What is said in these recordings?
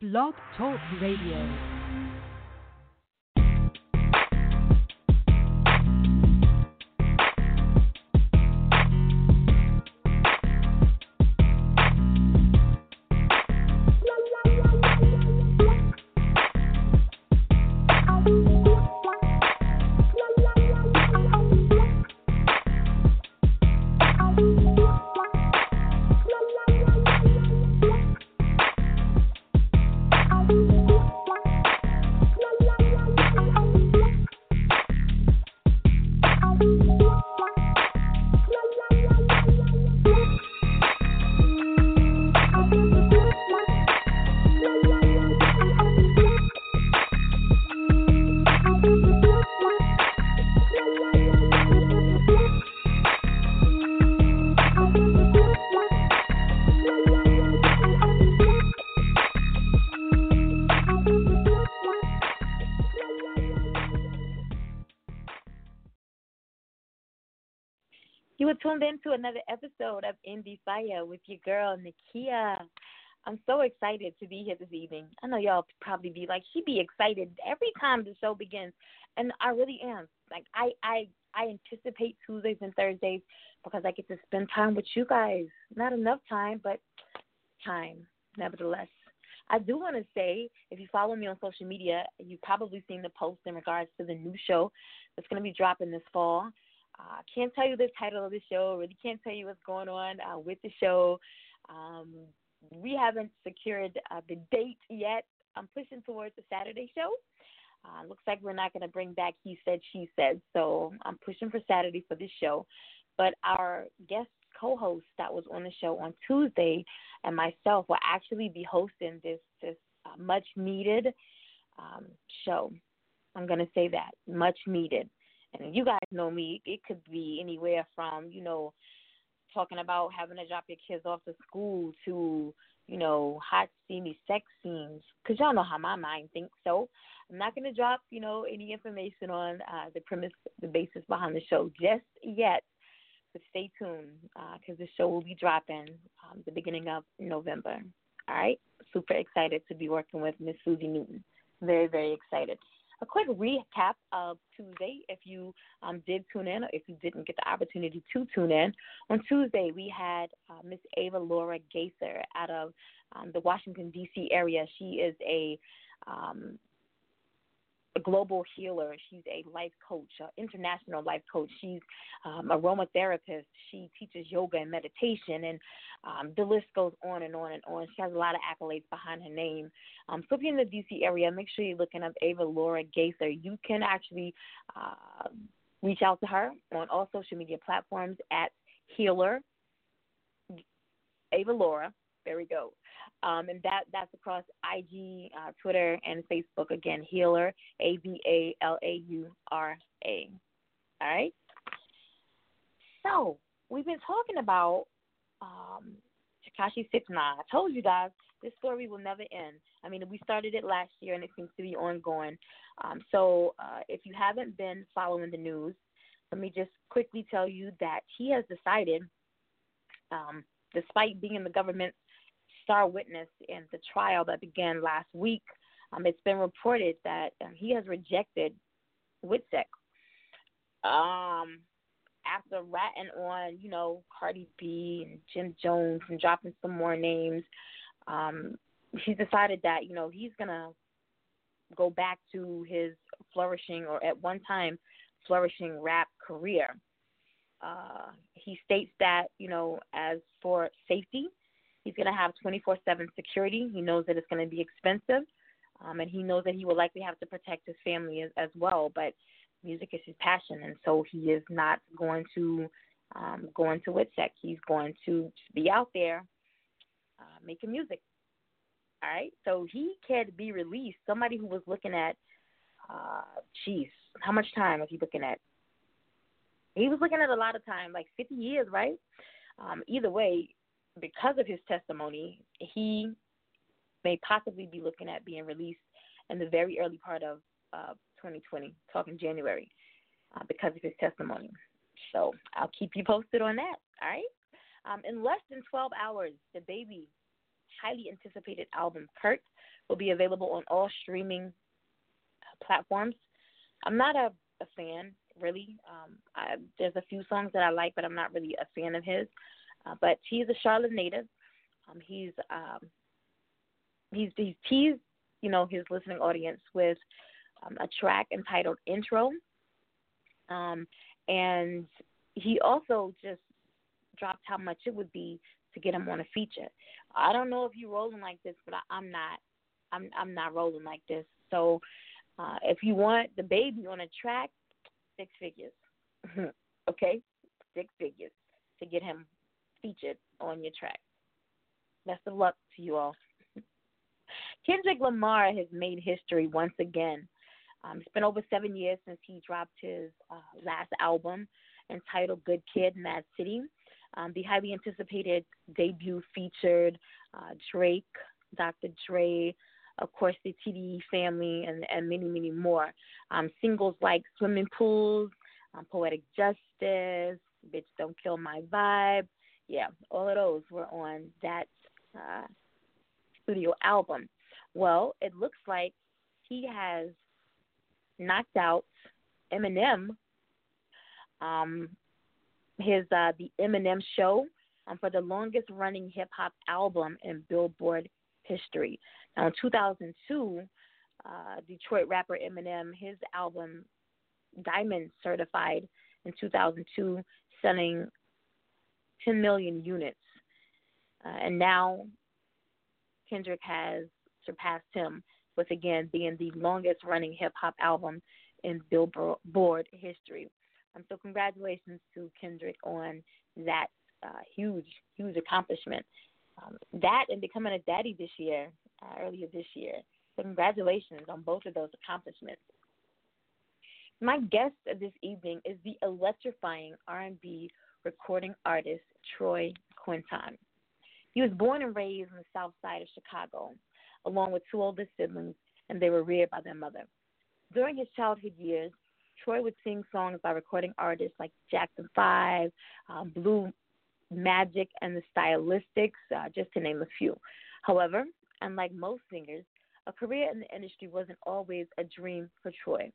Blog Talk Radio. Tuned in to another episode of Indie Fire with your girl Nakia. I'm so excited to be here this evening. I know y'all probably be like, she be excited every time the show begins, and I really am. Like I I I anticipate Tuesdays and Thursdays because I get to spend time with you guys. Not enough time, but time nevertheless. I do want to say, if you follow me on social media, you've probably seen the post in regards to the new show that's going to be dropping this fall. I uh, can't tell you the title of the show. Really can't tell you what's going on uh, with the show. Um, we haven't secured uh, the date yet. I'm pushing towards the Saturday show. Uh, looks like we're not going to bring back He Said, She Said. So I'm pushing for Saturday for this show. But our guest co host that was on the show on Tuesday and myself will actually be hosting this, this uh, much needed um, show. I'm going to say that much needed. And you guys know me, it could be anywhere from, you know, talking about having to drop your kids off to school to, you know, hot, steamy sex scenes. Because y'all know how my mind thinks. So I'm not going to drop, you know, any information on uh, the premise, the basis behind the show just yet. But stay tuned because uh, the show will be dropping um, the beginning of November. All right? Super excited to be working with Miss Susie Newton. Very, very excited a quick recap of Tuesday if you um, did tune in or if you didn't get the opportunity to tune in. On Tuesday, we had uh, Miss Ava Laura Gaither out of um, the Washington, D.C. area. She is a um, a global healer. She's a life coach, an international life coach. She's um, aromatherapist. She teaches yoga and meditation, and um, the list goes on and on and on. She has a lot of accolades behind her name. Um, so if you're in the DC area, make sure you're looking up Ava Laura Gaither. You can actually uh, reach out to her on all social media platforms at Healer Ava Laura. There we go. Um, and that that's across IG, uh, Twitter, and Facebook. Again, Healer, A V A L A U R A. All right. So we've been talking about um, Tekashi Six Nine. I told you guys this story will never end. I mean, we started it last year, and it seems to be ongoing. Um, so uh, if you haven't been following the news, let me just quickly tell you that he has decided, um, despite being in the government's star witness in the trial that began last week, um, it's been reported that um, he has rejected WITSEC. Um, after ratting on, you know, Cardi B and Jim Jones and dropping some more names, um, he's decided that, you know, he's going to go back to his flourishing or at one time flourishing rap career. Uh, he states that, you know, as for safety, He's going to have 24 7 security. He knows that it's going to be expensive, um, and he knows that he will likely have to protect his family as, as well. But music is his passion, and so he is not going to um, go into WITSEC. He's going to be out there uh, making music. All right, so he could be released. Somebody who was looking at, uh, geez, how much time was he looking at? He was looking at a lot of time, like 50 years, right? Um, either way, because of his testimony, he may possibly be looking at being released in the very early part of uh, 2020, talking January, uh, because of his testimony. So I'll keep you posted on that. All right. Um, in less than 12 hours, DaBaby highly anticipated album, Kirk, will be available on all streaming platforms. I'm not a, a fan, really. Um, I, there's a few songs that I like, but I'm not really a fan of his. Uh, but he's a Charlotte native. Um, he's um, he's he's teased, you know, his listening audience with um, a track entitled "Intro," um, and he also just dropped how much it would be to get him on a feature. I don't know if you're rolling like this, but I, I'm not. I'm I'm not rolling like this. So uh, if you want DaBaby on a track, six figures. okay, six figures to get him featured on your track. Best of luck to you all. Kendrick Lamar has made history once again. Um, it's been over seven years since he dropped his uh, last album entitled Good Kid, Mad City. Um, the highly anticipated debut featured uh, Drake, Dr. Dre, of course, the TDE family, and, and many, many more. Um, singles like Swimming Pools, um, Poetic Justice, Bitch Don't Kill My Vibe. Yeah, all of those were on that uh, studio album. Well, it looks like he has knocked out Eminem. Um, his uh, the Eminem Show um, for the longest running hip hop album in Billboard history. Now, in 2002, uh, Detroit rapper Eminem, his album Diamond certified in 2002, selling 10 million units. Uh, and now Kendrick has surpassed him with again being the longest running hip hop album in Billboard history. Um, so congratulations to Kendrick on that uh, huge, huge accomplishment. Um, that and becoming a daddy this year, uh, earlier this year. So congratulations on both of those accomplishments. My guest this evening is the electrifying R&B recording artist Troy Quinton. He was born and raised in the south side of Chicago, along with two older siblings, and they were reared by their mother. During his childhood years, Troy would sing songs by recording artists like Jackson Five, um, Blue Magic, and the Stylistics, uh, just to name a few. However, unlike most singers, a career in the industry wasn't always a dream for Troy.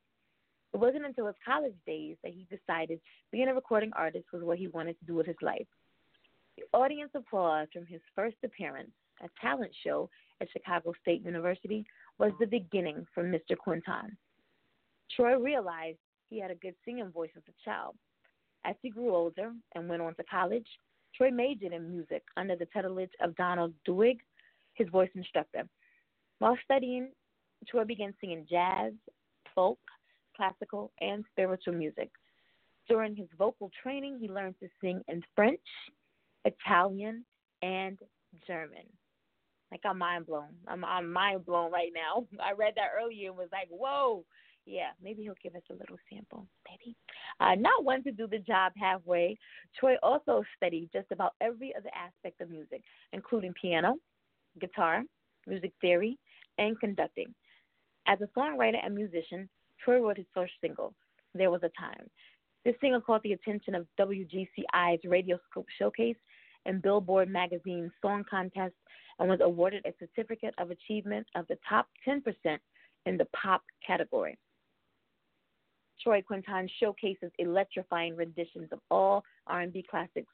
It wasn't until his college days that he decided being a recording artist was what he wanted to do with his life. The audience applause from his first appearance, a talent show at Chicago State University, was the beginning for Mr. Quinton. Troy realized he had a good singing voice as a child. As he grew older and went on to college, Troy majored in music under the tutelage of Donald Duig, his voice instructor. While studying, Troy began singing jazz, folk, classical, and spiritual music. During his vocal training, he learned to sing in French, Italian, and German. Like I'm mind blown. I'm I'm mind blown right now. I read that earlier and was like, whoa, yeah, maybe he'll give us a little sample, maybe. Uh, not one to do the job halfway, Troy also studied just about every other aspect of music, including piano, guitar, music theory, and conducting. As a songwriter and musician, Troy wrote his first single, There Was a Time. This single caught the attention of WGCI's Radioscope Showcase and Billboard Magazine's Song Contest and was awarded a certificate of achievement of the top 10% in the pop category. Troy Quinton showcases electrifying renditions of all R&B classics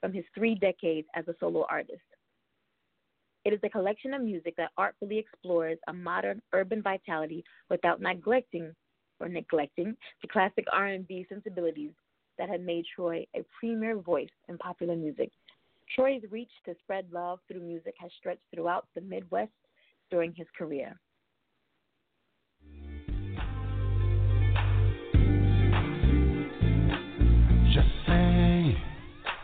from his three decades as a solo artist. It is a collection of music that artfully explores a modern urban vitality without neglecting or neglecting the classic R&B sensibilities that have made Troy a premier voice in popular music. Troy's reach to spread love through music has stretched throughout the Midwest during his career. Just say,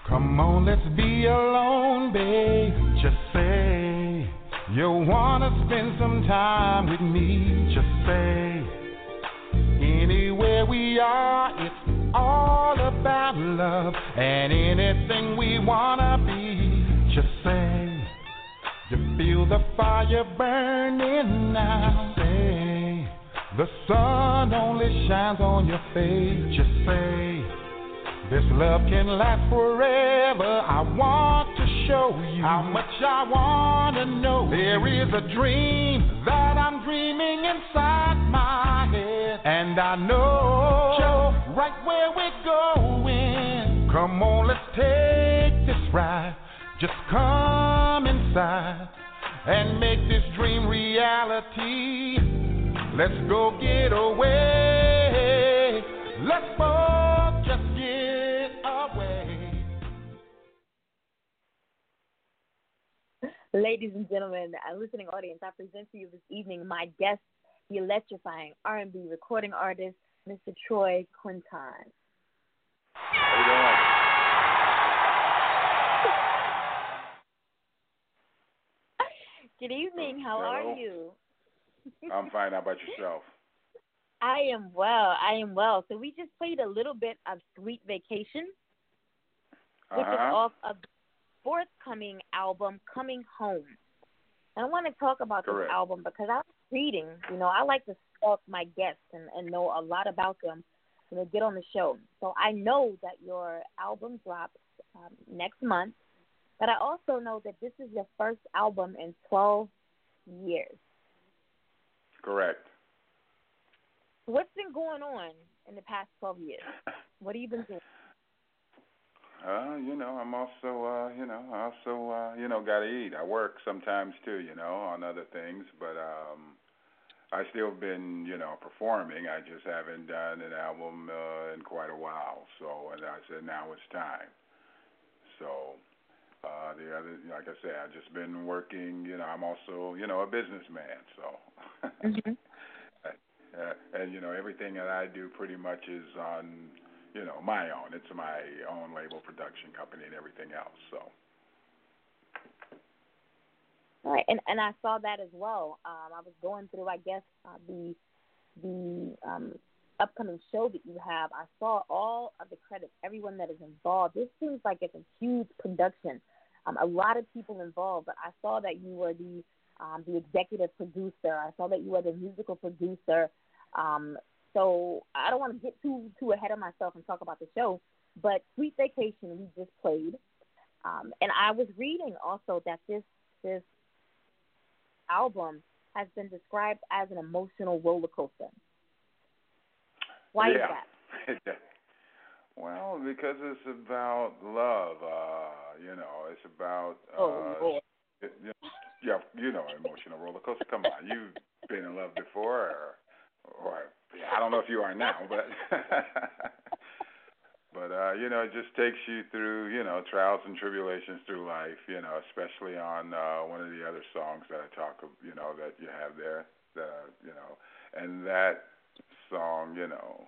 Come on, let's be alone, babe. Just you wanna spend some time with me. Just say anywhere we are, it's all about love and anything we wanna be. Just say you feel the fire burning now. Say the sun only shines on your face. Just say this love can last forever. I want to show you how much I wanna know. There is a dream that I'm dreaming inside my head, and I know just right where we're going. Come on, let's take this ride. Just come inside and make this dream reality. Let's go get away. Let's both Ladies and gentlemen, a listening audience, I present to you this evening my guest, the electrifying R&B recording artist, Mr. Troy Quinton. How you doing? Good evening. How Hello. are you? I'm fine. How about yourself? I am well. I am well. So we just played a little bit of Sweet Vacation, which is Uh-huh. off of forthcoming album Coming Home. And I want to talk about Correct. this album because I was reading, you know, I like to stalk my guests and, and know a lot about them when they get on the show. So I know that your album drops um, next month, but I also know that this is your first album in 12 years. Correct. What's been going on in the past 12 years? What have you been doing? Uh, you know, I'm also, uh, you know, I also, uh, you know, gotta eat. I work sometimes too, you know, on other things, but um, I still been, you know, performing. I just haven't done an album uh, in quite a while. So, and I said now it's time. So, uh, the other, like I said, I've just been working. You know, I'm also, you know, a businessman. So. Mm-hmm. Uh, and you know everything that I do pretty much is on you know my own. It's my own label production company and everything else. So Right, and and I saw that as well. Um, I was going through, I guess, uh, the the um, upcoming show that you have. I saw all of the credits, everyone that is involved. This seems like it's a huge production. Um, a lot of people involved, but I saw that you were the um, the executive producer. I saw that you were the musical producer. Um, so I don't want to get too too ahead of myself and talk about the show, but Sweet Vacation we just played, um, and I was reading also that this this album has been described as an emotional roller coaster. Why is yeah. that? well, because it's about love. Uh, you know, it's about. Uh, Oh, it, yeah, you know, emotional roller coaster. Come on, you've been in love before, or, or I don't know if you are now, but but uh, you know, it just takes you through, you know, trials and tribulations through life. You know, especially on uh, one of the other songs that I talk, of, you know, that you have there, uh, you know, and that song, you know.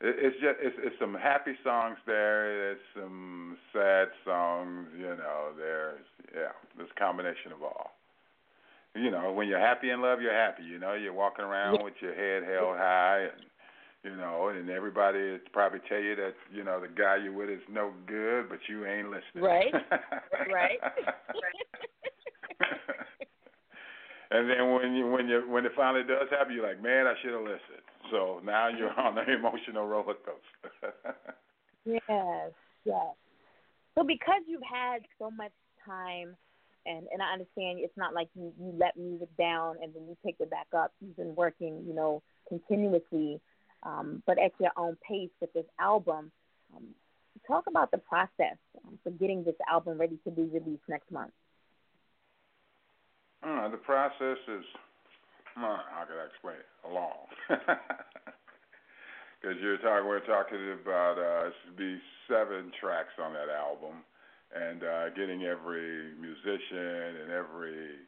It, it's just it's, it's some happy songs there. It's some sad songs, you know. There's yeah, there's combination of all. You know, when you're happy in love, you're happy. You know, you're walking around with your head held high, and you know, and everybody would probably tell you that you know the guy you're with is no good, but you ain't listening. Right. right. and then when you when you when it finally does happen, you're like, man, I should have listened. So now you're on an emotional roller coaster. yes, yes. So because you've had so much time, and and I understand it's not like you you let music down and then you picked it back up. You've been working, you know, continuously, um, but at your own pace with this album. Um, talk about the process um, for getting this album ready to be released next month. Uh, the process is, uh, how could I explain it? Long. Because you're talking, we're talking about uh, should be seven tracks on that album, and uh, getting every musician and every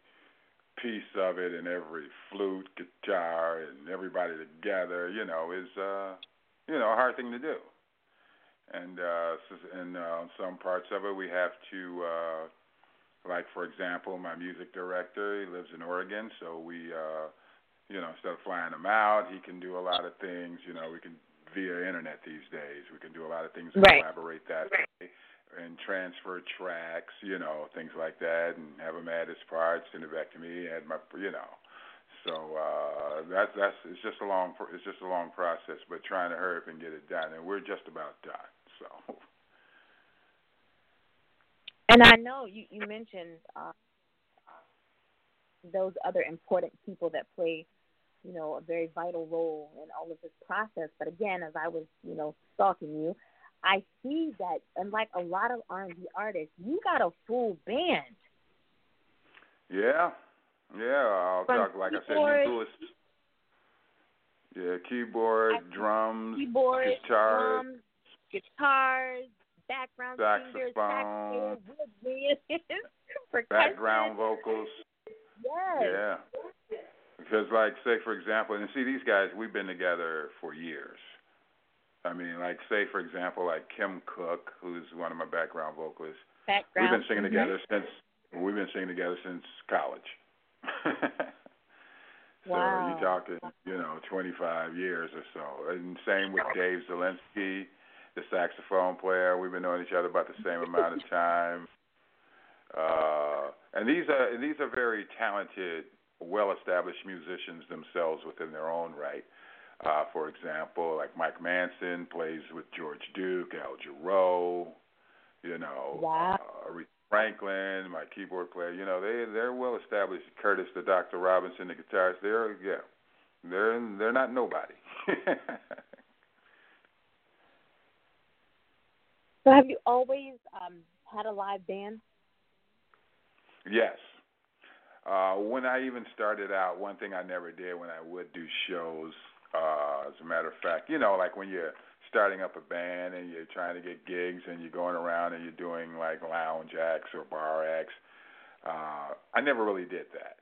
piece of it and every flute, guitar, and everybody together, you know, is uh, you know a hard thing to do. And uh, and uh, some parts of it we have to. Uh, like for example, my music director, he lives in Oregon, so we uh you know, instead of flying him out, he can do a lot of things, you know, we can via internet these days. We can do a lot of things and Right. collaborate that way and transfer tracks, you know, things like that and have him add his parts, send it back to me, add my you know. So uh that's that's it's just a long it's just a long process, but trying to hurry up and get it done and we're just about done. So And I know you you mentioned uh, those other important people that play, you know, a very vital role in all of this process. But again, as I was, you know, stalking you, I see that unlike a lot of R&B artists, you got a full band. Yeah, yeah. Talk like I said, keyboard- Louis. Yeah, keyboard, I- drums, Keyboard, guitar, drums, guitars, background singers, Saxophone. saxophone, woodwind, percussion. background vocals. Yes. Yeah. Because, like, say for example, and see these guys, we've been together for years. I mean, like, say for example, like Kim Cook, who's one of my background vocalists. Background. We've been singing mhm. together since we've been singing together since college. Wow. So you talking, you know, 25 years or so. And same with Dave Zelinsky, the saxophone player. We've been knowing each other about the same amount of time. Uh, and these are these are very talented, well-established musicians themselves within their own right. Uh, for example, like Mike Manson plays with George Duke, Al Jarreau, you know, Wow. uh, Franklin, my keyboard player. You know, they they're well established. Curtis, the Dr. Robinson, the guitarist. They're yeah, they're they're not nobody. So have you always um, had a live band? yes. Uh, when I even started out, one thing I never did when I would do shows, uh, as a matter of fact, you know, like when you're starting up a band and you're trying to get gigs and you're going around and you're doing like lounge acts or bar acts, uh, I never really did that.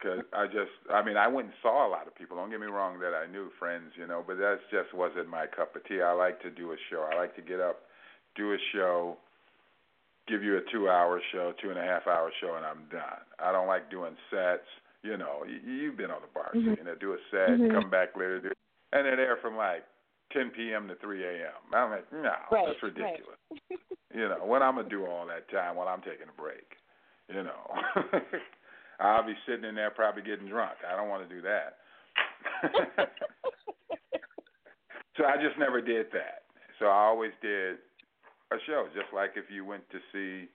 Because I just, I mean, I went and saw a lot of people. Don't get me wrong that I knew friends, you know, but that just wasn't my cup of tea. I like to do a show. I like to get up, do a show, give you a two-hour show, two and a half hour show, and I'm done. I don't like doing sets. You know, you, you've been on the bar Mhm. scene. You know, do a set, Mhm. come back later, do, and they're there from like 10 p.m. to 3 a.m. I'm like, no, Right, that's right. ridiculous. You know, what I'm gonna do all that time while I'm taking a break? You know, I'll be sitting in there probably getting drunk. I don't want to do that. so I just never did that. So I always did a show, just like if you went to see,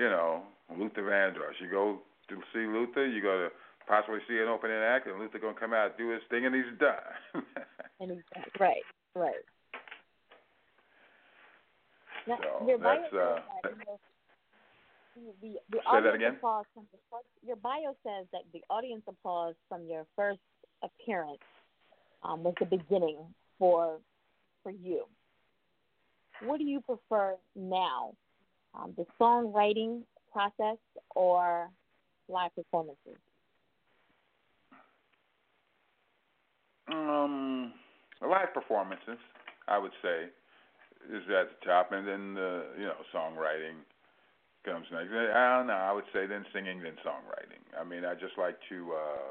you know, Luther Vandross. You go to see Luther, you go to possibly see an opening act, and Luther gonna come out and do his thing, and he's done. And he's- right, right. Now, So, your bio says uh, that, you know, the, the audience applause from the first, your bio says that the audience applause from your first appearance um, was the beginning for for you. What do you prefer now, um, the songwriting process or live performances? Um, live performances, I would say, is at the top, and then the you know songwriting comes next. I don't know. I would say then singing, then songwriting. I mean, I just like to, uh,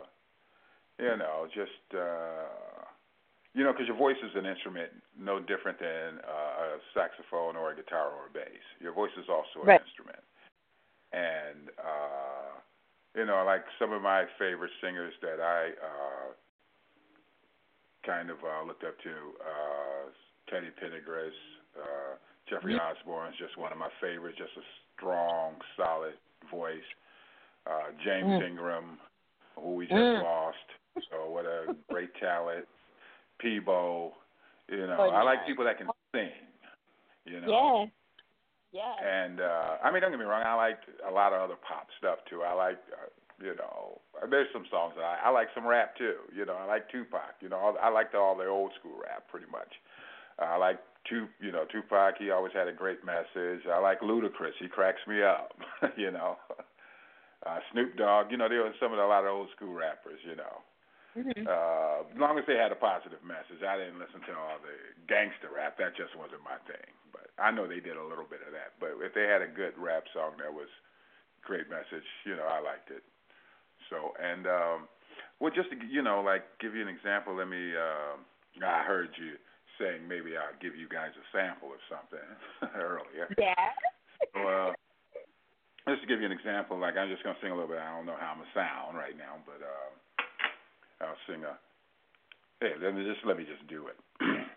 you know, just uh, you know, because your voice is an instrument, no different than uh, a saxophone or a guitar or a bass. Your voice is also an Right. instrument, and uh, you know, like some of my favorite singers that I. Uh, kind of uh, looked up to uh, Teddy Pendergrass, uh, Jeffrey Yep. Osborne is just one of my favorites. Just a strong, solid voice. Uh, James Mm. Ingram, who we just Mm. lost. So what a great talent. Peabo, you know, Oh, I like people that can sing. You know. Yeah. Yeah. And uh I mean, don't get me wrong. I like a lot of other pop stuff too. I like, uh, you know, there's some songs that I, I like some rap too. You know, I like Tupac. You know, I like the, all the old school rap pretty much. I like Tu, you know, Tupac. He always had a great message. I like Ludacris. He cracks me up. you know, uh, Snoop Dogg. You know, there were some of the, a lot of old school rappers. You know, Mhm. uh, as long as they had a positive message. I didn't listen to all the gangster rap. That just wasn't my thing. But I know they did a little bit of that. But if they had a good rap song that was great message, you know, I liked it. So and um, well, just to you know, like give you an example. Let me. Uh, I heard you saying maybe I'll give you guys a sample of something earlier. Yeah. Well, just to give you an example, like I'm just gonna sing a little bit. I don't know how I'm gonna sound right now, but uh, I'll sing a. Hey, let me just let me just do it.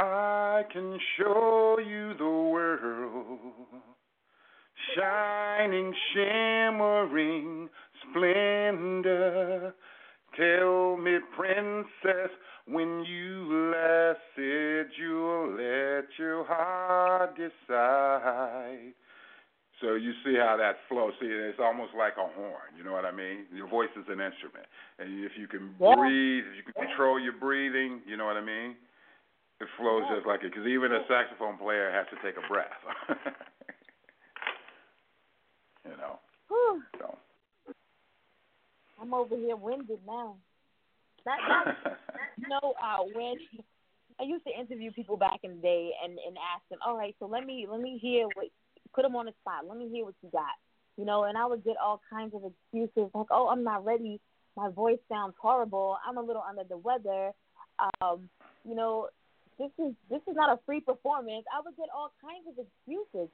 I can show you the world, shining, shimmering splendor. Tell me, princess, when you last said you'll let your heart decide. So you see how that flows. See, it's almost like a horn. You know what I mean? Your voice is an instrument, and if you can Yeah. breathe, if you can control your breathing, you know what I mean? It flows Yeah. just like it. Because even a saxophone player has to take a breath. So. I'm over here winded now. That, that you uh, when I used to interview people back in the day and and ask them, all right, so let me let me hear what put them on the spot. Let me hear what you got, you know. And I would get all kinds of excuses like, oh, I'm not ready. My voice sounds horrible. I'm a little under the weather. Um, you know, this is this is not a free performance. I would get all kinds of excuses.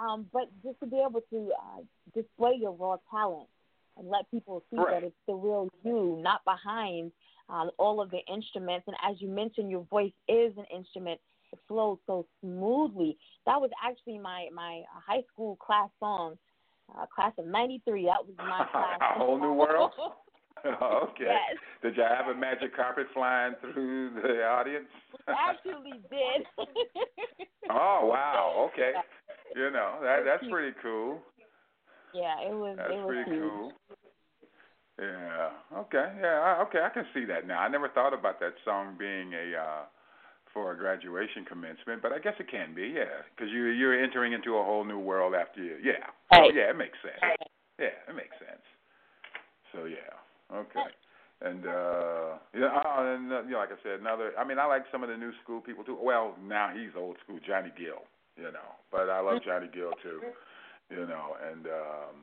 Um, but just to be able to uh, display your raw talent and let people see Right. that it's the real you, not behind um, all of the instruments. And as you mentioned, your voice is an instrument. It flows so smoothly. That was actually my my high school class song, uh, class of '93. That was my class. A whole new world? okay. Yes. Did y'all have a magic carpet flying through the audience? actually did. oh wow. Okay. You know that that's pretty cool. Yeah, it was. That's it was pretty huge. cool. Yeah. Okay. Yeah. I- Okay. I can see that now. I never thought about that song being a uh for a graduation commencement, but I guess it can be. Yeah, because you you're entering into a whole new world after you. Yeah. So, yeah, it makes sense. Yeah, it makes sense. So yeah. Okay. And uh yeah, oh, and uh, you know, like I said, another. I mean, I like some of the new school people too. Well, now he's old school, Johnny Gill. You know, but I love Johnny Gill too. You know, and um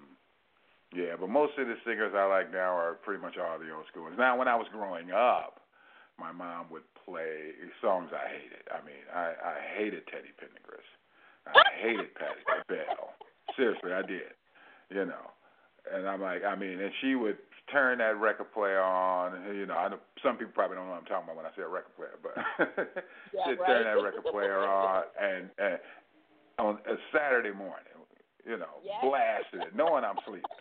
yeah, but most of the singers I like now are pretty much all the old school ones. Now, when I was growing up, my mom would play songs I hated. I mean, I I hated Teddy Pendergrass. I hated Patti LaBelle. Seriously, I did. You know, and I'm like, I mean, and she would turn that record player on. You know, I know some people probably don't know what I'm talking about when I say a record player, but Yeah, right. turn that record player on and, and on a Saturday morning, you know, Yeah. blasted it, knowing I'm sleeping.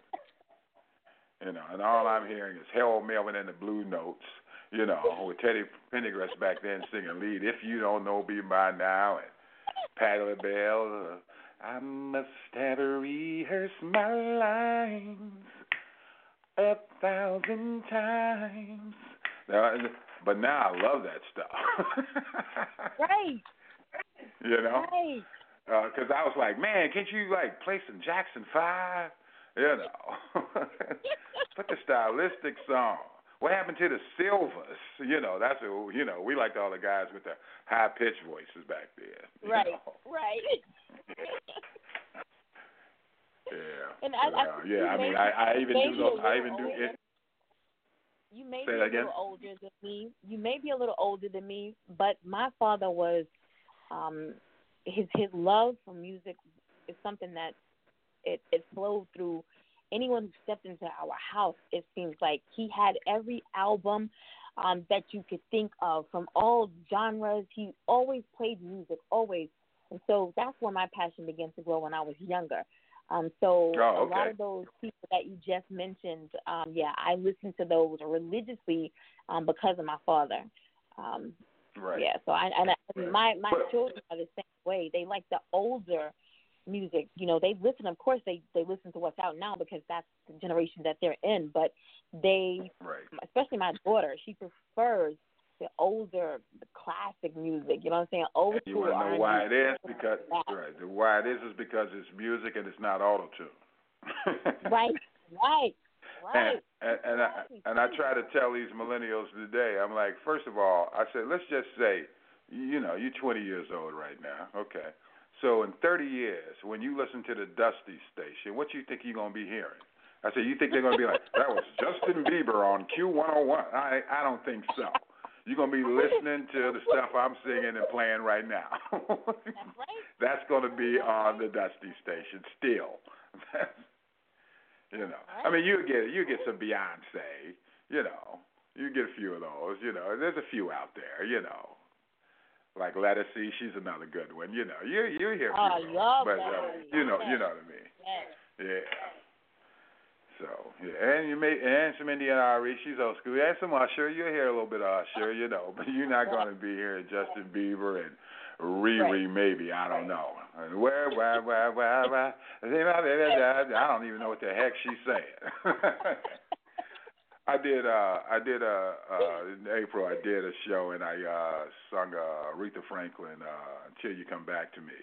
You know, and all I'm hearing is Harold Melvin and the Blue Notes. You know, with Teddy Pendergrass back then singing lead. If you don't know me by now, and Patti LaBelle. Uh, I must have rehearsed my lines a thousand times. Now, but now I love that stuff. Right. You know, Right. Uh, because I was like, man, can't you like play some Jackson Five? You know, put the stylistic song. What happened to the Sylvers? You know, that's who. You know, we liked all the guys with the high pitched voices back then. you Right. know. Right. Yeah. And I- I Uh, yeah, I mean, I, I even do those. I even do it. You may Say be a little older than me. You may be a little older than me, but my father was um his his love for music is something that it it flowed through anyone who stepped into our house. It seems like he had every album um that you could think of from all genres. He always played music, always. And so that's where my passion began to grow when I was younger. Um, so Oh, a lot of those people that you just mentioned, um, yeah, I listened to those religiously um, because of my father. Um, Right. Yeah, so I and I, Right. my my But- children are the same way. They like the older music. You know, they listen. Of course, they they listen to what's out now because that's the generation that they're in. But they, Right. especially my daughter, she prefers the older, the classic music. You know what I'm saying? Old you want to know why it is? Because right, the why it is is because it's music and it's not auto tune. Right, right, right. And, and, and I and I try to tell these millennials today. I'm like, first of all, I said, let's just say, you know, you're 20 years old right now. Okay. So in 30 years, when you listen to the Dusty station, what you think you're gonna be hearing? I said, you think they're gonna be like, that was Justin Bieber on Q101? I I don't think so. You're gonna be listening to the stuff I'm singing and playing right now. That's right. That's gonna be on the Dusty station still. you know, I mean, you get you get some Beyonce. You know, you get a few of those. You know, there's a few out there. You know, like Ledisi. She's another good one. You know, you you hear Oh, I love but uh, you know you know what I mean. Yes. Yeah. So yeah, and you may and some India Arie, she's old school, and some Usher. You hear a little bit of Usher, you know, but you're not going to be hearing Justin Bieber and Riri, maybe I don't know. And where, where, where, where, where? I don't even know what the heck she's saying. I did. uh I did. Uh, uh In April, I did a show and I uh sung uh Aretha Franklin uh "Until You Come Back to Me."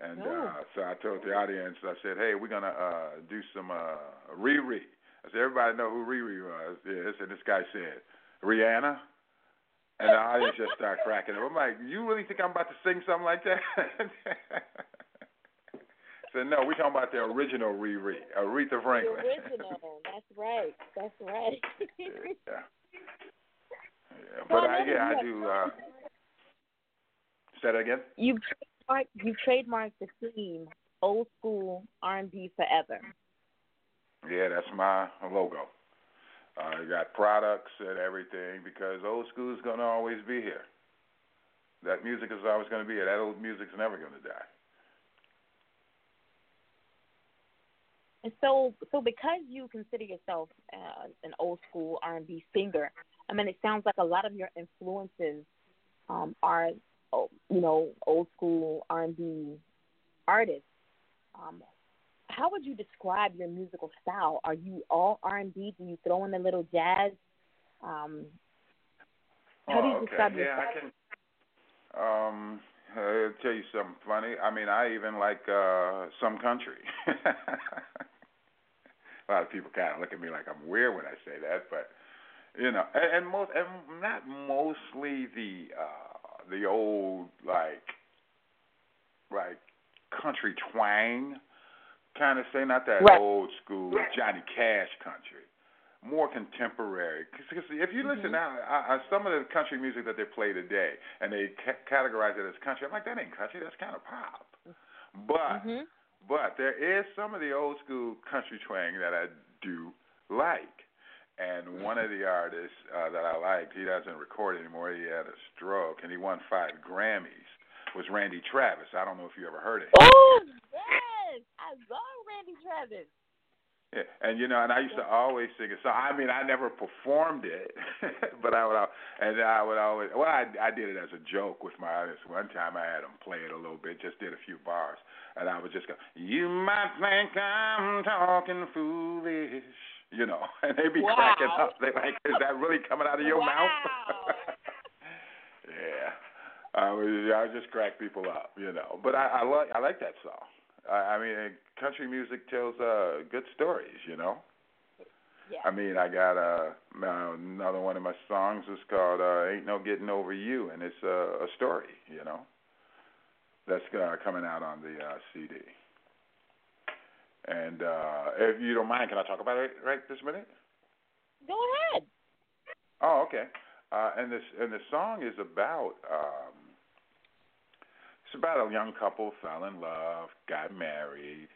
And uh so I told the audience, I said, "Hey, we're gonna uh do some uh Riri." I said, "Everybody know who Riri was?" Is and this guy said, "Rihanna." And the audience just started cracking up. I'm like, "You really think I'm about to sing something like that?" said, "No, we're talking about the original Riri, Aretha The Franklin." original. That's right. That's right. yeah. Yeah, but I, I yeah, I do. Uh, say that again. you trademarked you trademarked the theme old school R and B forever. Yeah, that's my logo. I got products and everything because old school is gonna always be here. That music is always gonna be here. That old music's never gonna die. And so so because you consider yourself uh, an old school R and B singer, I mean it sounds like a lot of your influences um are you know old school R and B artists. Um, how would you describe your musical style? Are you all R and B? Do you throw in a little jazz? Um, how do you oh, okay. describe yeah, yourself? I can. Um, I'll tell you something funny. I mean, I even like uh some country. a lot of people kind of look at me like I'm weird when I say that, but you know, and, and most, and not mostly the uh the old like like country twang kind of say, not that Right. old school Johnny Cash country. More contemporary. Because if you listen Mhm. now, I, I, some of the country music that they play today, and they ca- categorize it as country, I'm like, that ain't country. That's kind of pop. But Mhm. but there is some of the old school country twang that I do like. And one of the artists uh, that I liked, he doesn't record anymore. He had a stroke, and he won five Grammys. Was Randy Travis? I don't know if you ever heard of him. Oh yes, I love Randy Travis. Yeah, and you know, and I used to always sing it. So I mean, I never performed it, but I would, and I would always. Well, I I did it as a joke with my audience. One time I had them play it a little bit, just did a few bars, and I would just go, "You might think I'm talking foolish," you know, and they'd be Wow. cracking up. They like, "Is that really coming out of your Wow. mouth?" yeah, I was I just crack people up, you know. But I, I like I like that song. I, I mean, country music tells uh good stories, you know. Yeah. I mean, I got uh another one of my songs is called uh, "Ain't No Getting Over You," and it's uh, a story, you know. That's uh, coming out on the uh, CD. And uh if you don't mind, can I talk about it right this minute? Go ahead. Oh, okay. Uh, and this and the song is about um, it's about a young couple fell in love, got married,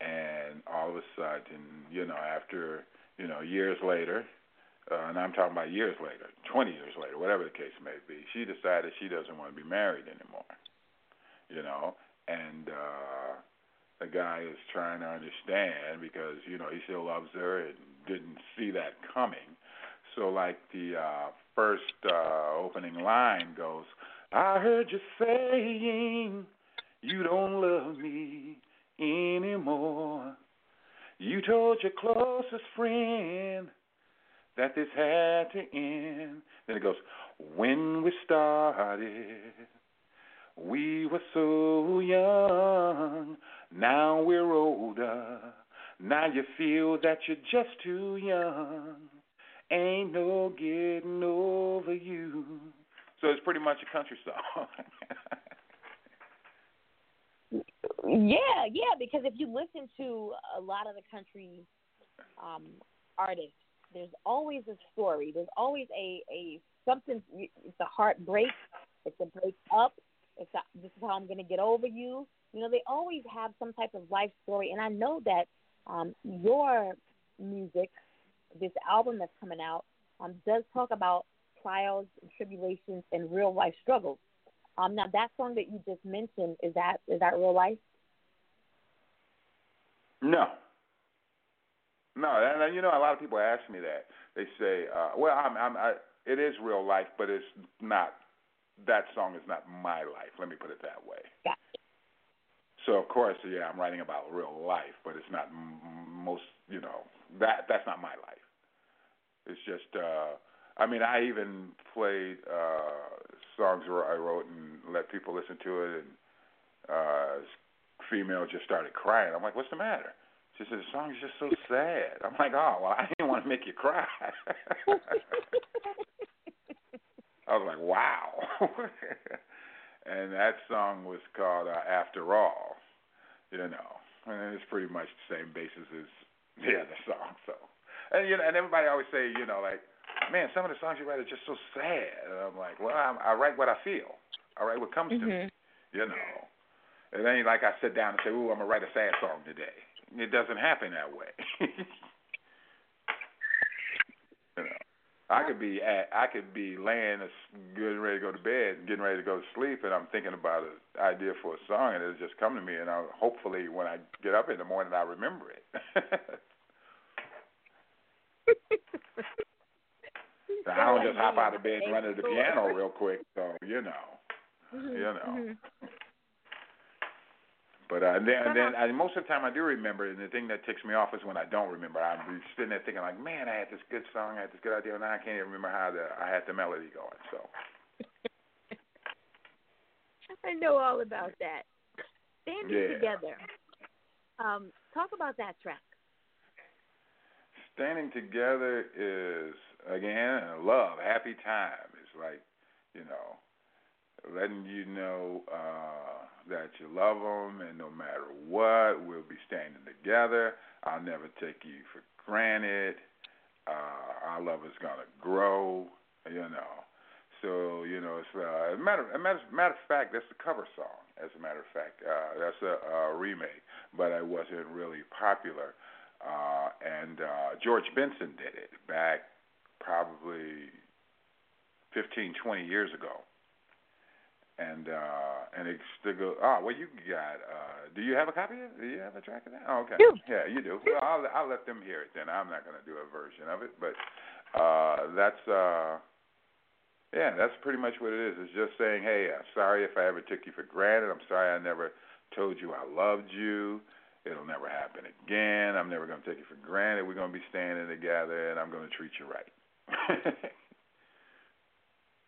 and all of a sudden, you know, after you know years later, uh, and I'm talking about years later, 20 years later, whatever the case may be, she decided she doesn't want to be married anymore. You know, and uh, the guy is trying to understand because you know he still loves her and didn't see that coming. So like the uh first uh opening line goes, I heard you saying you don't love me anymore. You told your closest friend that this had to end. Then it goes, when we started, we were so young. Now we're older. Now you feel that you're just too young. Ain't no getting over you. So it's pretty much a country song. Yeah, yeah, because if you listen to a lot of the country um artists, there's always a story. There's always a a something. It's a heartbreak. It's a break up. It's a, this is how I'm to get over you. You know, they always have some type of life story, and I know that um your music, this album that's coming out, um does talk about trials and tribulations and real life struggles. Um, now that song that you just mentioned is that is that real life? No. No, and you know, a lot of people ask me that. They say, uh, "Well, I'm, I'm, I, it is real life, but it's not. That song is not my life. Let me put it that way." Gotcha. So of course, yeah, I'm writing about real life, but it's not m- most. You know, that that's not my life. It's just. uh I mean, I even played uh songs I wrote and let people listen to it, and uh female just started crying. I'm like, "What's the matter?" She said, "The song is just so sad." I'm like, "Oh, well, I didn't want to make you cry." I was like, "Wow." and that song was called uh, "After All," you know, and it's pretty much the same basis as the other song. So, and you know, and everybody always say, you know, like man, some of the songs you write are just so sad. And I'm like, well, I'm, I write what I feel. I write what comes mm-hmm. to me, you know. It ain't like I sit down and say, ooh, I'm gonna write a sad song today. It doesn't happen that way. you know, I could be at, I could be laying, getting ready to go to bed, getting ready to go to sleep, and I'm thinking about an idea for a song, and it'll just come to me, and I'll, hopefully when I get up in the morning, I remember it. So I don't just hop out of bed and run to the piano real quick. So you know, mm-hmm. you know. Mm-hmm. But uh, and then, and then I, most of the time I do remember, and the thing that ticks me off is when I don't remember. I'm sitting there thinking like, man, I had this good song, I had this good idea, and now I can't even remember how the I had the melody going. So. I know all about that. Standing yeah. together. Um, talk about that track. Standing together is again love, happy time. It's like, you know, letting you know uh, that you love them, and no matter what, we'll be standing together. I'll never take you for granted. Uh, our love is gonna grow, you know. So you know, it's uh, a matter. A matter, of fact, that's the cover song. As a matter of fact, uh, that's a, a remake, but it wasn't really popular. Uh, and uh, George Benson did it back probably 15, 20 years ago. And uh and it's still go oh well you got uh do you have a copy of it? Do you have a track of that? Oh, okay. Yeah, you do. Well I'll I'll let them hear it then. I'm not gonna do a version of it, but uh that's uh yeah, that's pretty much what it is. It's just saying, Hey, I'm sorry if I ever took you for granted. I'm sorry I never told you I loved you. It'll never happen again. I'm never gonna take you for granted. We're gonna be standing together and I'm gonna treat you right.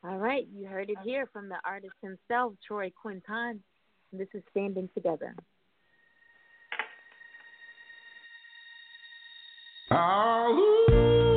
All right, you heard it here from the artist himself, Troy Quinton. This is Standing Together. Oh,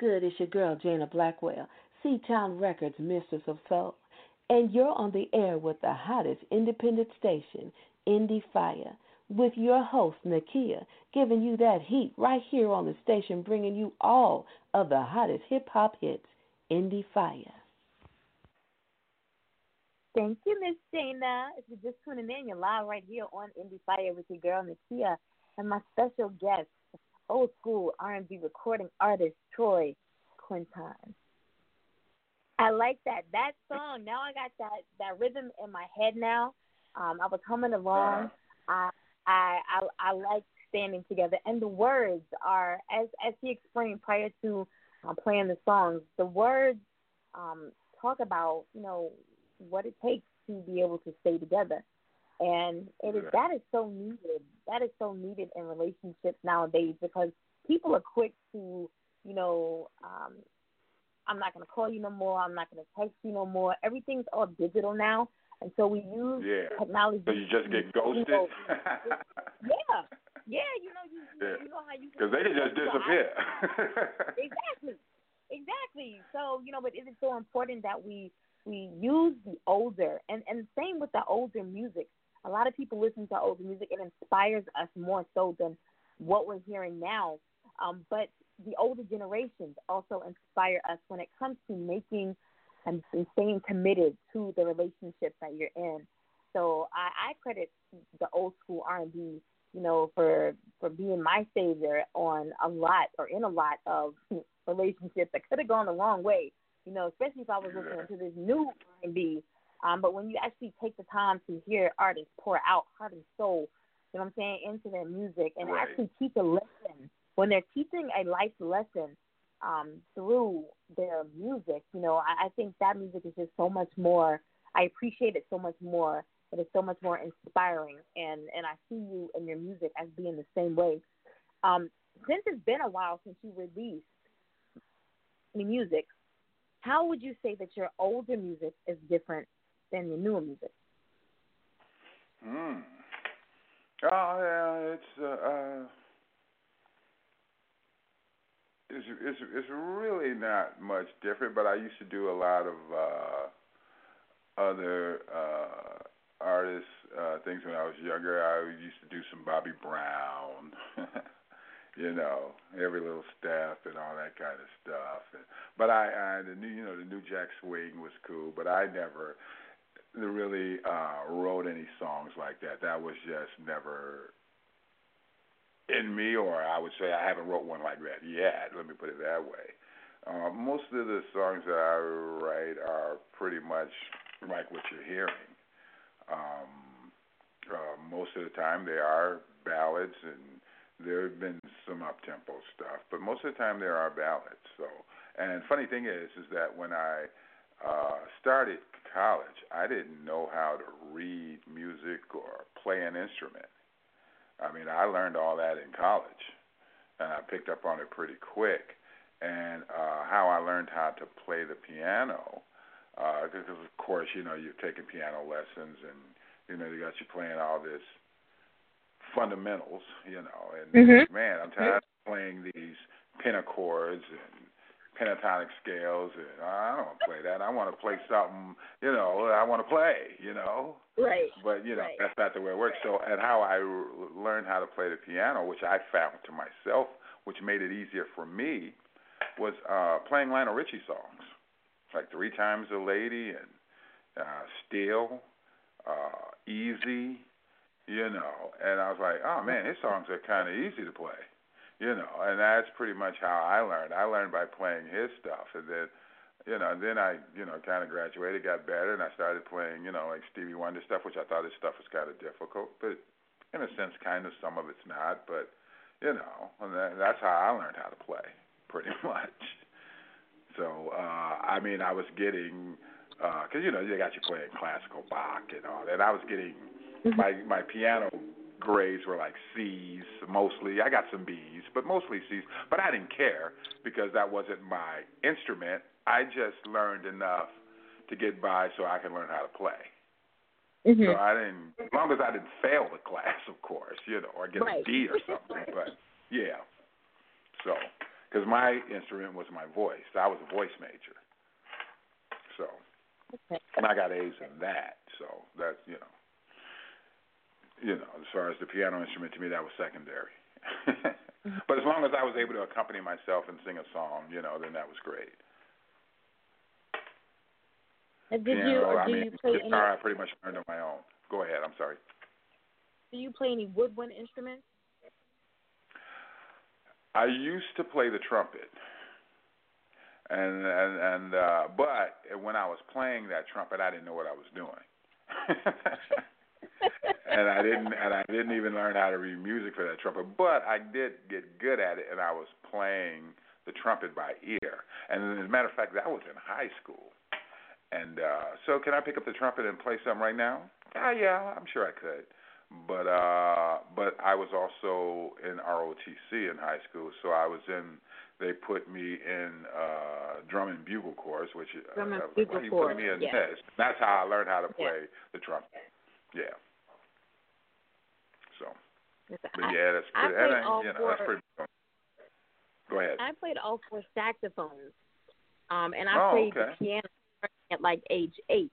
good? It's your girl, Jana Blackwell, C-Town Records, Mistress of Soul. And you're on the air with the hottest independent station, Indie Fire, with your host, Nakia, giving you that heat right here on the station, bringing you all of the hottest hip hop hits, Indie Fire. Thank you, Miss Jana. If you're just tuning in, you're live right here on Indie Fire with your girl, Nakia, and my special guest, old school R&B recording artist Troy Quinton. I like that that song. Now I got that that rhythm in my head now. Um, I was humming along. I I I, I like standing together, and the words are as as he explained prior to um, playing the songs. The words um, talk about you know what it takes to be able to stay together and it is that is so needed. That is so needed in relationships nowadays because people are quick to, you know, um, I'm not going to call you no more. I'm not going to text you no more. Everything's all digital now, and so we use yeah. technology. So you just get ghosted. You know, yeah, yeah. You know, you, yeah. you know how you because they just disappear. exactly, exactly. So you know, but it is so important that we we use the older and and same with the older music a lot of people listen to older music. It inspires us more so than what we're hearing now. Um, but the older generations also inspire us when it comes to making and, and staying committed to the relationship that you're in. So I, I credit the old school R and B, you know, for for being my savior on a lot or in a lot of relationships that could have gone the wrong way. You know, especially if I was listening to this new R and B um, but when you actually take the time to hear artists pour out heart and soul, you know what I'm saying, into their music and right. actually teach a lesson, when they're teaching a life lesson um, through their music, you know, I, I think that music is just so much more. I appreciate it so much more. It is so much more inspiring, and and I see you and your music as being the same way. Um, since it's been a while since you released the music, how would you say that your older music is different than your newer music? Hmm. Oh yeah, it's uh, uh it's it's it's really not much different. But I used to do a lot of uh other uh artists uh things when I was younger. I used to do some Bobby Brown. you know, every little step and all that kind of stuff. But I, I the new, you know, the New Jack Swing was cool, but I never really uh wrote any songs like that. That was just never in me, or I would say I haven't wrote one like that yet. Let me put it that way. Uh, most of the songs that I write are pretty much like what you're hearing. Um, uh, most of the time, they are ballads, and there have been some up tempo stuff, but most of the time there are ballads. So, and funny thing is, is that when I uh, started college, I didn't know how to read music or play an instrument. I mean, I learned all that in college, and I picked up on it pretty quick. And uh, how I learned how to play the piano, uh, because of course, you know, you're taking piano lessons, and you know, they got you playing all this fundamentals, you know. And mm-hmm. man, I'm tired of playing these pentachords and pentatonic scales. And I don't want to play that. I want to play something, you know. I want to play, you know. Right. But you know right. that's not the way it works. So, and how I learned how to play the piano, which I found to myself, which made it easier for me, was uh playing Lionel Richie songs, like Three Times a Lady and uh Still, uh Easy, you know. And I was like, oh man, his songs are kind of easy to play you know, and that's pretty much how I learned. I learned by playing his stuff, and then, you know, and then I, you know, kind of graduated, got better, and I started playing, you know, like Stevie Wonder stuff, which I thought his stuff was kind of difficult, but in a sense, kind of some of it's not, but you know, and that, that's how I learned how to play, pretty much. So, uh, I mean, I was getting, because uh, you know, they got you playing classical Bach and all that. I was getting mm-hmm. my my piano grades were like C's mostly. I got some B's, but mostly C's. But I didn't care because that wasn't my instrument. I just learned enough to get by so I can learn how to play. Mm-hmm. So I didn't, as long as I didn't fail the class, of course, you know, or get right. a D or something. but yeah, so because my instrument was my voice, I was a voice major. So, okay. and I got A's in that. So that's you know you know, as far as the piano instrument, to me that was secondary. but as long as I was able to accompany myself and sing a song, you know, then that was great. did piano, you I do mean, you play guitar, any? I pretty much learned on my own. Go ahead. I'm sorry. Do you play any woodwind instruments? I used to play the trumpet, and and and uh, but when I was playing that trumpet, I didn't know what I was doing. and I didn't and I didn't even learn how to read music for that trumpet, but I did get good at it, and I was playing the trumpet by ear. And as a matter of fact, that was in high school. And uh so, can I pick up the trumpet and play some right now? Ah, uh, yeah, I'm sure I could. But uh but I was also in ROTC in high school, so I was in. They put me in uh drum and bugle corps, which drum and uh, bugle like, corps. me in yeah. this. That's how I learned how to play yeah. the trumpet. Yeah. Yeah, that's I, pretty. I played all you know, four, that's pretty. Go ahead. I played all four saxophones, um, and I oh, played okay. the piano at like age eight.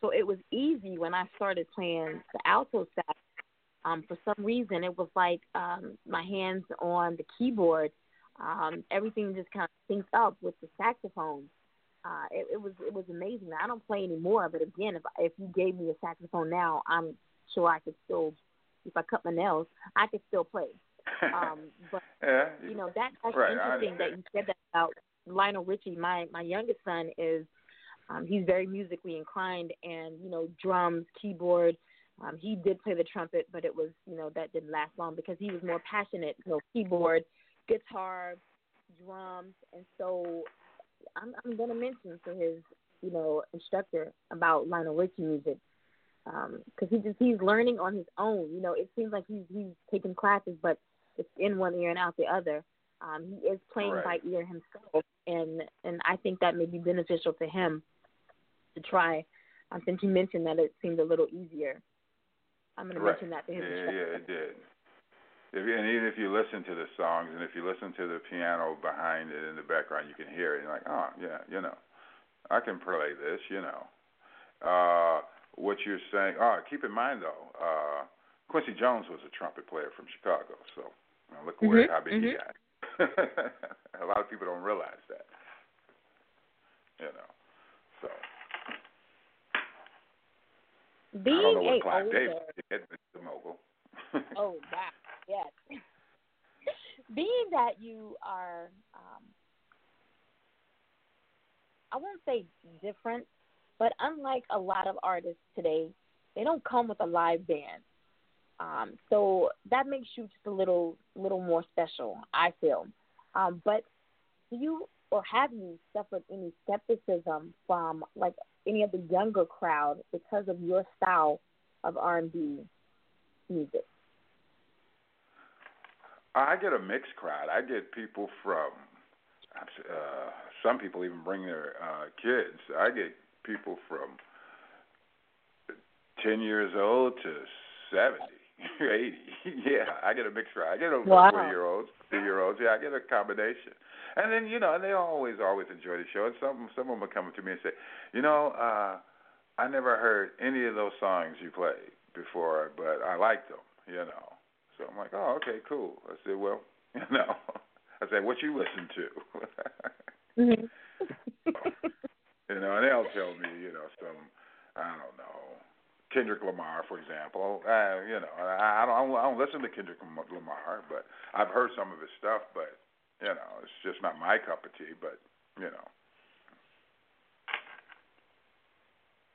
So it was easy when I started playing the alto sax. Um, for some reason, it was like um, my hands on the keyboard. Um, everything just kind of synced up with the saxophone. Uh, it, it was it was amazing. I don't play anymore, but again, if if you gave me a saxophone now, I'm sure I could still if I cut my nails, I could still play. Um, but yeah, you know that that's right, interesting that you said that about Lionel Richie. My my youngest son is um, he's very musically inclined, and you know drums, keyboard. Um, he did play the trumpet, but it was you know that didn't last long because he was more passionate. You know, keyboard, guitar, drums, and so I'm I'm gonna mention to his you know instructor about Lionel Richie music because um, he just he's learning on his own. You know, it seems like he's he's taking classes, but it's in one ear and out the other. Um, he is playing right. by ear himself, and and I think that may be beneficial to him to try. Um, since you mentioned that it seemed a little easier, I'm going to right. mention that to him. Yeah, yeah, it did. If, and even if you listen to the songs and if you listen to the piano behind it in the background, you can hear it. You're like, oh yeah, you know, I can play this, you know. Uh, what you're saying. Oh, keep in mind though, uh, Quincy Jones was a trumpet player from Chicago, so you know, look where mm-hmm. how big mm-hmm. he got. a lot of people don't realize that. You know, so. Being I don't know what a Clive older, Davis did, but the mogul. oh wow, yes. Being that you are, um, I won't say different, but unlike a lot of artists today, they don't come with a live band. Um, so that makes you just a little little more special, I feel. Um, but do you or have you suffered any skepticism from like any of the younger crowd because of your style of R and B music? I get a mixed crowd. I get people from uh, some people even bring their uh, kids. I get people from ten years old to seventy. 80. yeah, I get a crowd. I get a wow. three year olds, two year olds. Yeah, I get a combination. And then you know, and they always always enjoy the show. And some some of them will come to me and say, you know, uh, I never heard any of those songs you played before, but I liked them. You know, so I'm like, oh, okay, cool. I said, well, you know, I said, what you listen to? mm-hmm. you know, and they'll tell me, you know, some I don't know Kendrick Lamar, for example. Uh, you know, I, I don't I don't listen to Kendrick Lamar, but I've heard some of his stuff. But you know, it's just not my cup of tea. But you know,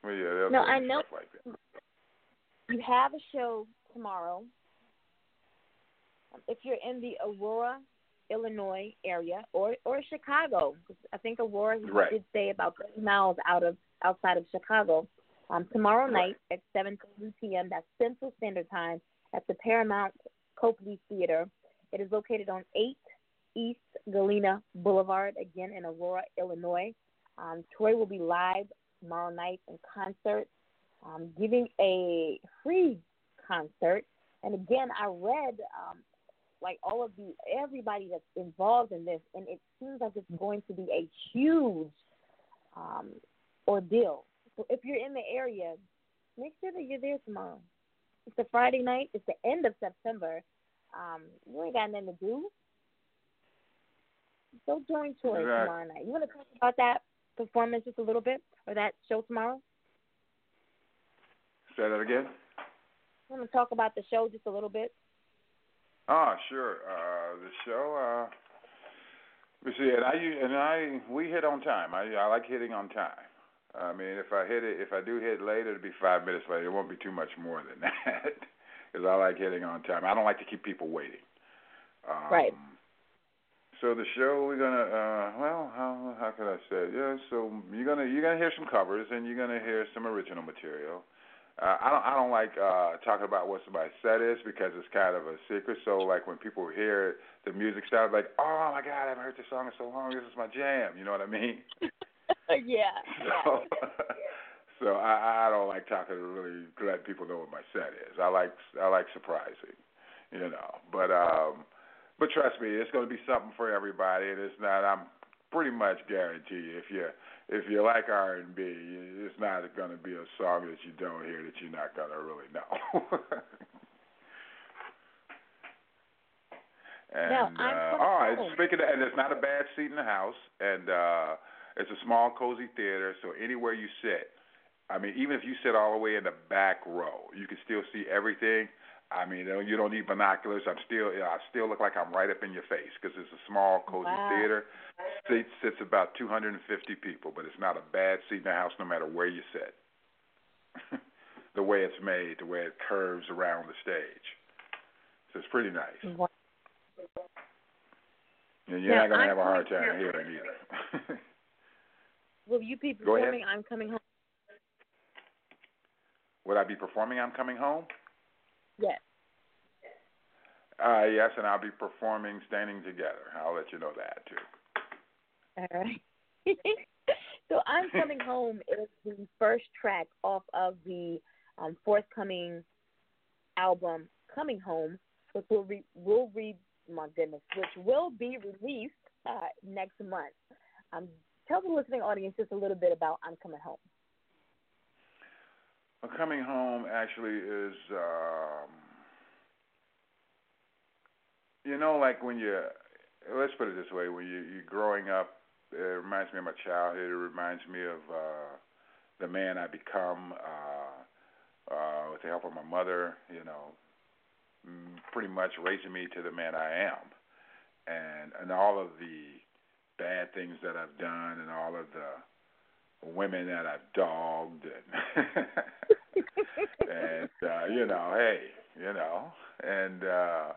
well, yeah, no, I know. Like you have a show tomorrow. If you're in the Aurora, Illinois area, or or Chicago, I think Aurora right. did say about 30 miles out of outside of Chicago um, tomorrow right. night at 7 p.m. That's Central Standard Time at the Paramount Copley Theater. It is located on 8 East Galena Boulevard, again in Aurora, Illinois. Um, Troy will be live tomorrow night in concert, um, giving a free concert. And again, I read um, like all of the everybody that's involved in this, and it seems like it's going to be a huge um, ordeal so if you're in the area, make sure that you're there tomorrow. It's a Friday night. It's the end of September. Um, you ain't got nothing to do. Go join exactly. tomorrow night. You want to talk about that performance just a little bit, or that show tomorrow? Say that again. I want to talk about the show just a little bit. Oh, sure. Uh, the show. Uh, we see, and I and I we hit on time. I I like hitting on time. I mean, if I hit it, if I do hit later, it'll be five minutes later. It won't be too much more than that, because I like hitting on time. I don't like to keep people waiting. Um, right. So the show we're gonna, uh, well, how how can I say? It? Yeah, so you're gonna you're gonna hear some covers and you're gonna hear some original material. Uh, I don't I don't like uh, talking about what somebody's set is because it's kind of a secret. So like when people hear the music start, like, oh my God, I haven't heard this song in so long. This is my jam. You know what I mean? yeah. So, so I, I don't like talking to really let people know what my set is. I like I like surprising, you know. But um, but trust me, it's going to be something for everybody, and it's not. I'm pretty much guarantee you if you if you like R and B, it's not going to be a song that you don't hear that you're not going to really know. and now, uh, oh, speaking of, and it's not a bad seat in the house, and uh it's a small, cozy theater, so anywhere you sit, I mean, even if you sit all the way in the back row, you can still see everything. I mean, you don't need binoculars. I'm still, I still look like I'm right up in your face because it's a small, cozy wow. theater. Seat sits about 250 people, but it's not a bad seat in the house no matter where you sit. the way it's made, the way it curves around the stage, so it's pretty nice. Wow. And you're now, not gonna I'm have a hard time hearing either. Will you be performing I'm Coming Home? Would I be performing I'm Coming Home? Yes. Uh, yes, and I'll be performing Standing Together. I'll let you know that too. All right. so I'm coming home is the first track off of the um, forthcoming album Coming Home, which will re- will read my goodness, which will be released uh, next month. Um, tell the listening audience just a little bit about I'm Coming Home. Well, coming home actually is, um, you know, like when you, let's put it this way, when you you're growing up, it reminds me of my childhood. It reminds me of uh, the man I become uh, uh, with the help of my mother. You know, pretty much raising me to the man I am, and and all of the bad things that I've done, and all of the women that I've dogged and and uh, you know, hey, you know, and uh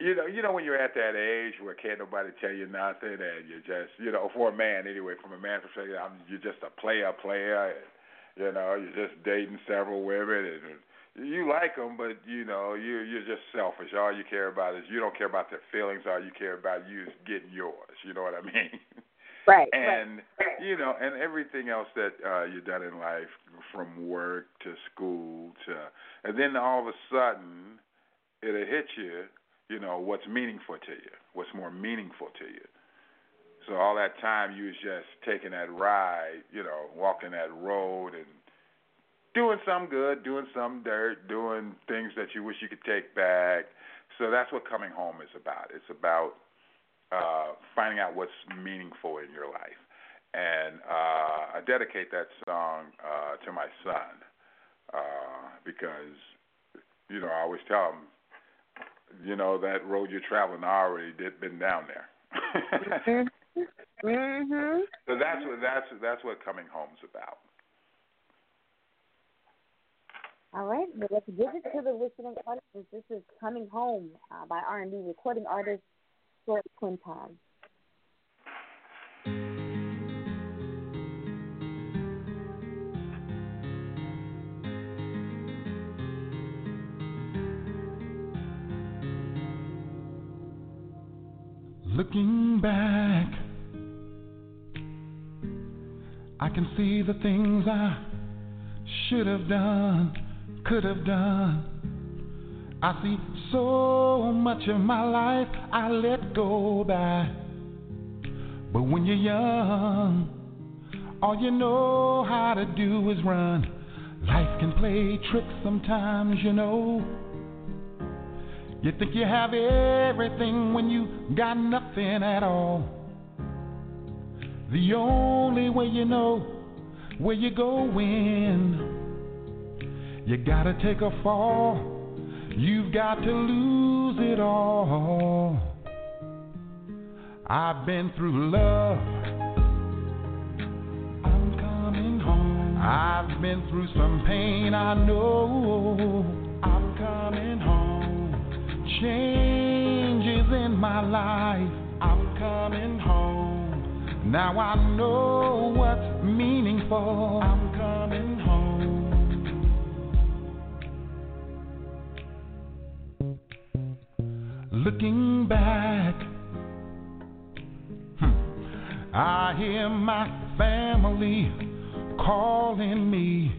you know, you know when you're at that age where can't nobody tell you nothing, and you're just, you know, for a man anyway, from a man's perspective, I'm, you're just a player, player, and you know, you're just dating several women, and you like them, but you know, you you're just selfish. All you care about is you don't care about their feelings. All you care about you is getting yours. You know what I mean? Right. And right. you know, and everything else that uh you've done in life, from work to school to, and then all of a sudden, it'll hit you. You know what's meaningful to you, what's more meaningful to you. So all that time you was just taking that ride, you know, walking that road and doing some good, doing some dirt, doing things that you wish you could take back. So that's what coming home is about. It's about uh, finding out what's meaningful in your life. And uh, I dedicate that song uh, to my son uh, because, you know, I always tell him, you know, that road you're traveling, I already did been down there. mm-hmm. mhm. So that's what that's that's what coming home's about. All right, well, let's give it to the listening audience. This is "Coming Home" uh, by R&B recording artist Looking back, I can see the things I should have done, could have done. I see so much of my life I let go by. But when you're young, all you know how to do is run. Life can play tricks sometimes, you know. You think you have everything when you got nothing at all. The only way you know where you're going, you gotta take a fall. You've got to lose it all. I've been through love. I'm coming home. I've been through some pain, I know. I'm coming home. Changes in my life. I'm coming home. Now I know what's meaningful. I'm coming looking back. Hmm. I hear my family calling me.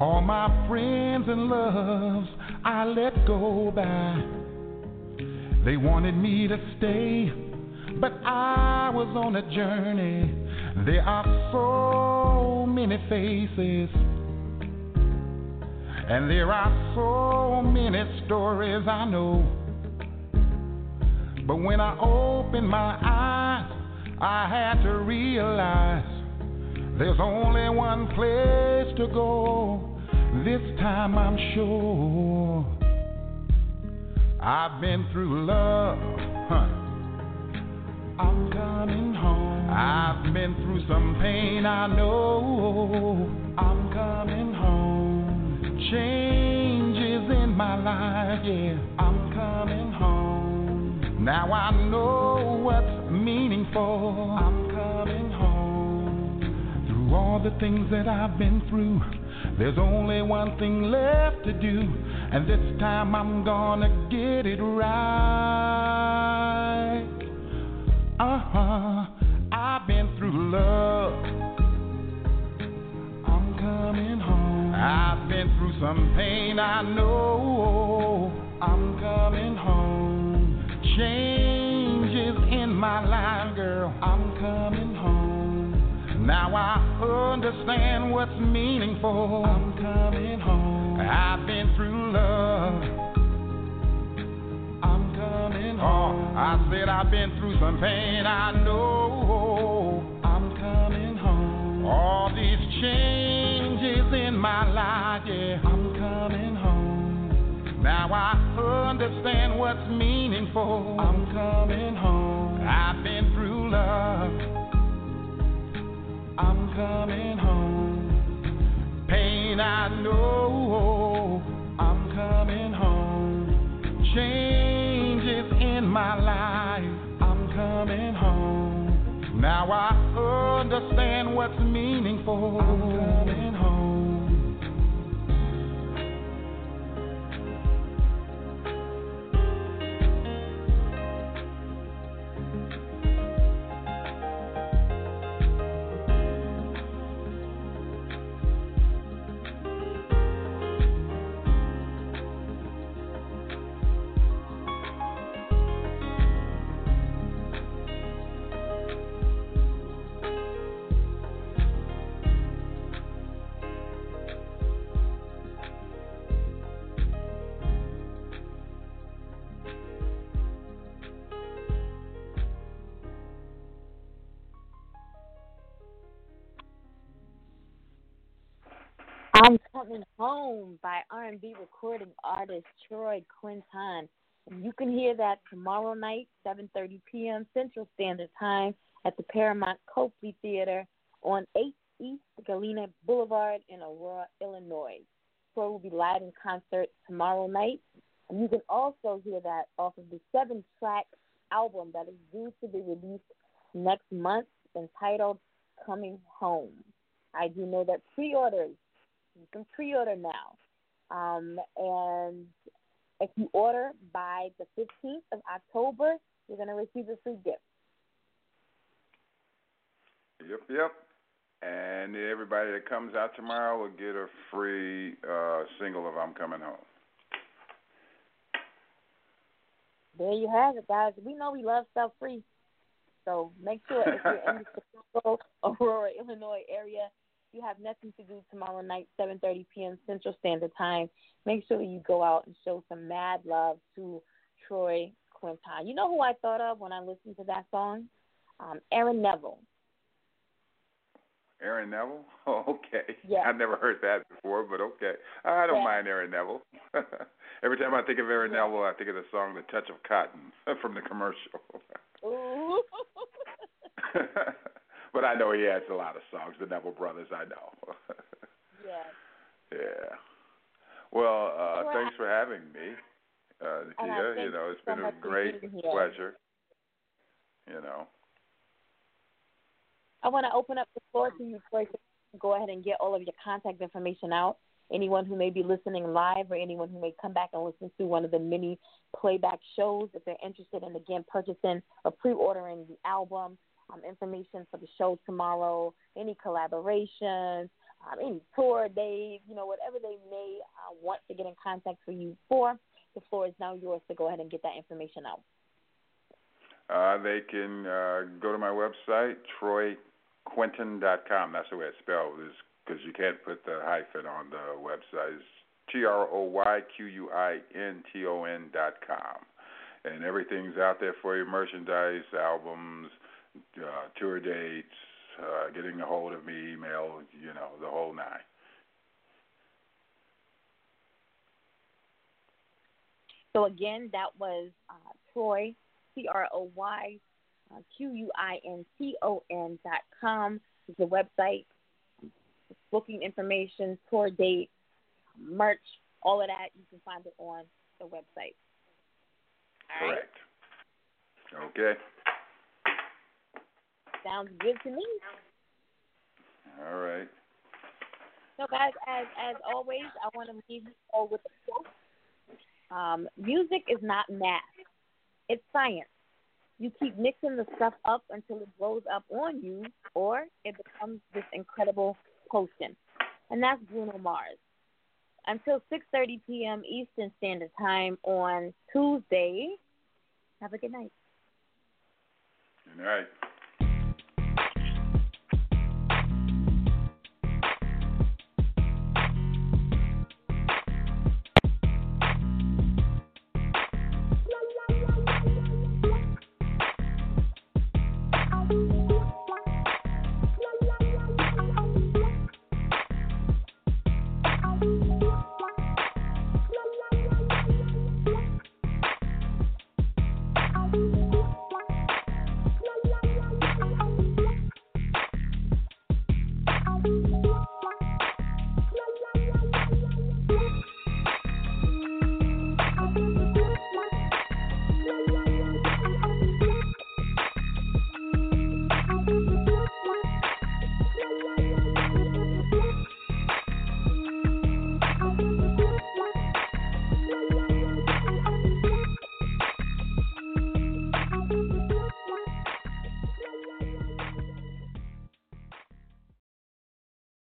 All my friends and loves I let go by. They wanted me to stay, but I was on a journey. There are so many faces and there are so many stories I know. But when I opened my eyes, I had to realize there's only one place to go. This time I'm sure. I've been through love. Huh. I'm coming home. I've been through some pain, I know. I'm coming home changes in my life, yeah. I'm coming home. Now I know what's meaningful. I'm coming home. Through all the things that I've been through, There's only one thing left to do, and this time I'm gonna get it right. Uh huh. I've been through love. I've been through some pain, I know. I'm coming home. Changes in my life, girl. I'm coming home. Now I understand what's meaningful. I'm coming home. I've been through love. I'm coming home. Oh, I said I've been through some pain. I know. I'm coming home. Oh. All these my life, yeah. I'm coming home. Now I understand what's meaningful. I'm coming home. I've been through love. I'm coming home. Pain, I know I'm coming home. Changes in my life, I'm coming home. Now I understand what's meaningful. Coming home. By R&B recording artist Troy Quinton. And you can hear that tomorrow night, 7.30 p.m. Central Standard Time at the Paramount Copley Theater on 8 East Galena Boulevard in Aurora, Illinois. Troy will be live in concert tomorrow night. And you can also hear that off of the seven-track album that is due to be released next month entitled Coming Home. I do know that pre-orders you can pre-order now. Um, and if you order by the 15th of October, you're going to receive a free gift. Yep, yep. And everybody that comes out tomorrow will get a free uh, single of I'm Coming Home. There you have it, guys. We know we love stuff free. So make sure if you're in the Chicago, Aurora, Illinois area, you have nothing to do tomorrow night, 7:30 p.m. Central Standard Time, make sure you go out and show some mad love to Troy Quinton. You know who I thought of when I listened to that song? Um, Aaron Neville. Aaron Neville? Oh, okay. Yeah. I've never heard that before, but okay. I don't yeah. mind Aaron Neville. Every time I think of Aaron yeah. Neville, I think of the song "The Touch of Cotton" from the commercial. Ooh. But I know he has a lot of songs. The Neville Brothers, I know. yeah. Yeah. Well, uh, well thanks for having me, uh, Nakia. You know, it's so been a great pleasure. You know. I want to open up the floor to you, Troy. Go ahead and get all of your contact information out. Anyone who may be listening live or anyone who may come back and listen to one of the many playback shows, if they're interested in again purchasing or pre-ordering the album, um, information for the show tomorrow, any collaborations, um, any tour days, you know, whatever they may uh, want to get in contact with you for, the floor is now yours to go ahead and get that information out. Uh, they can uh, go to my website, troyquinton.com. That's the way it's spelled, because you can't put the hyphen on the website. It's T R O Y Q U I N T O N dot com. And everything's out there for you merchandise, albums, uh, tour dates, uh, getting a hold of me, email, you know, the whole nine. So again, that was uh, Troy, T R O Y uh, Q U I N T O N dot com is the website. Booking information, tour date, merch, all of that, you can find it on the website. All Correct. Right? Okay. Sounds good to me. All right. So, guys, as as always, I want to leave you all with a quote. Um, music is not math; it's science. You keep mixing the stuff up until it blows up on you, or it becomes this incredible potion. And that's Bruno Mars. Until 6:30 p.m. Eastern Standard Time on Tuesday. Have a good night. Good night.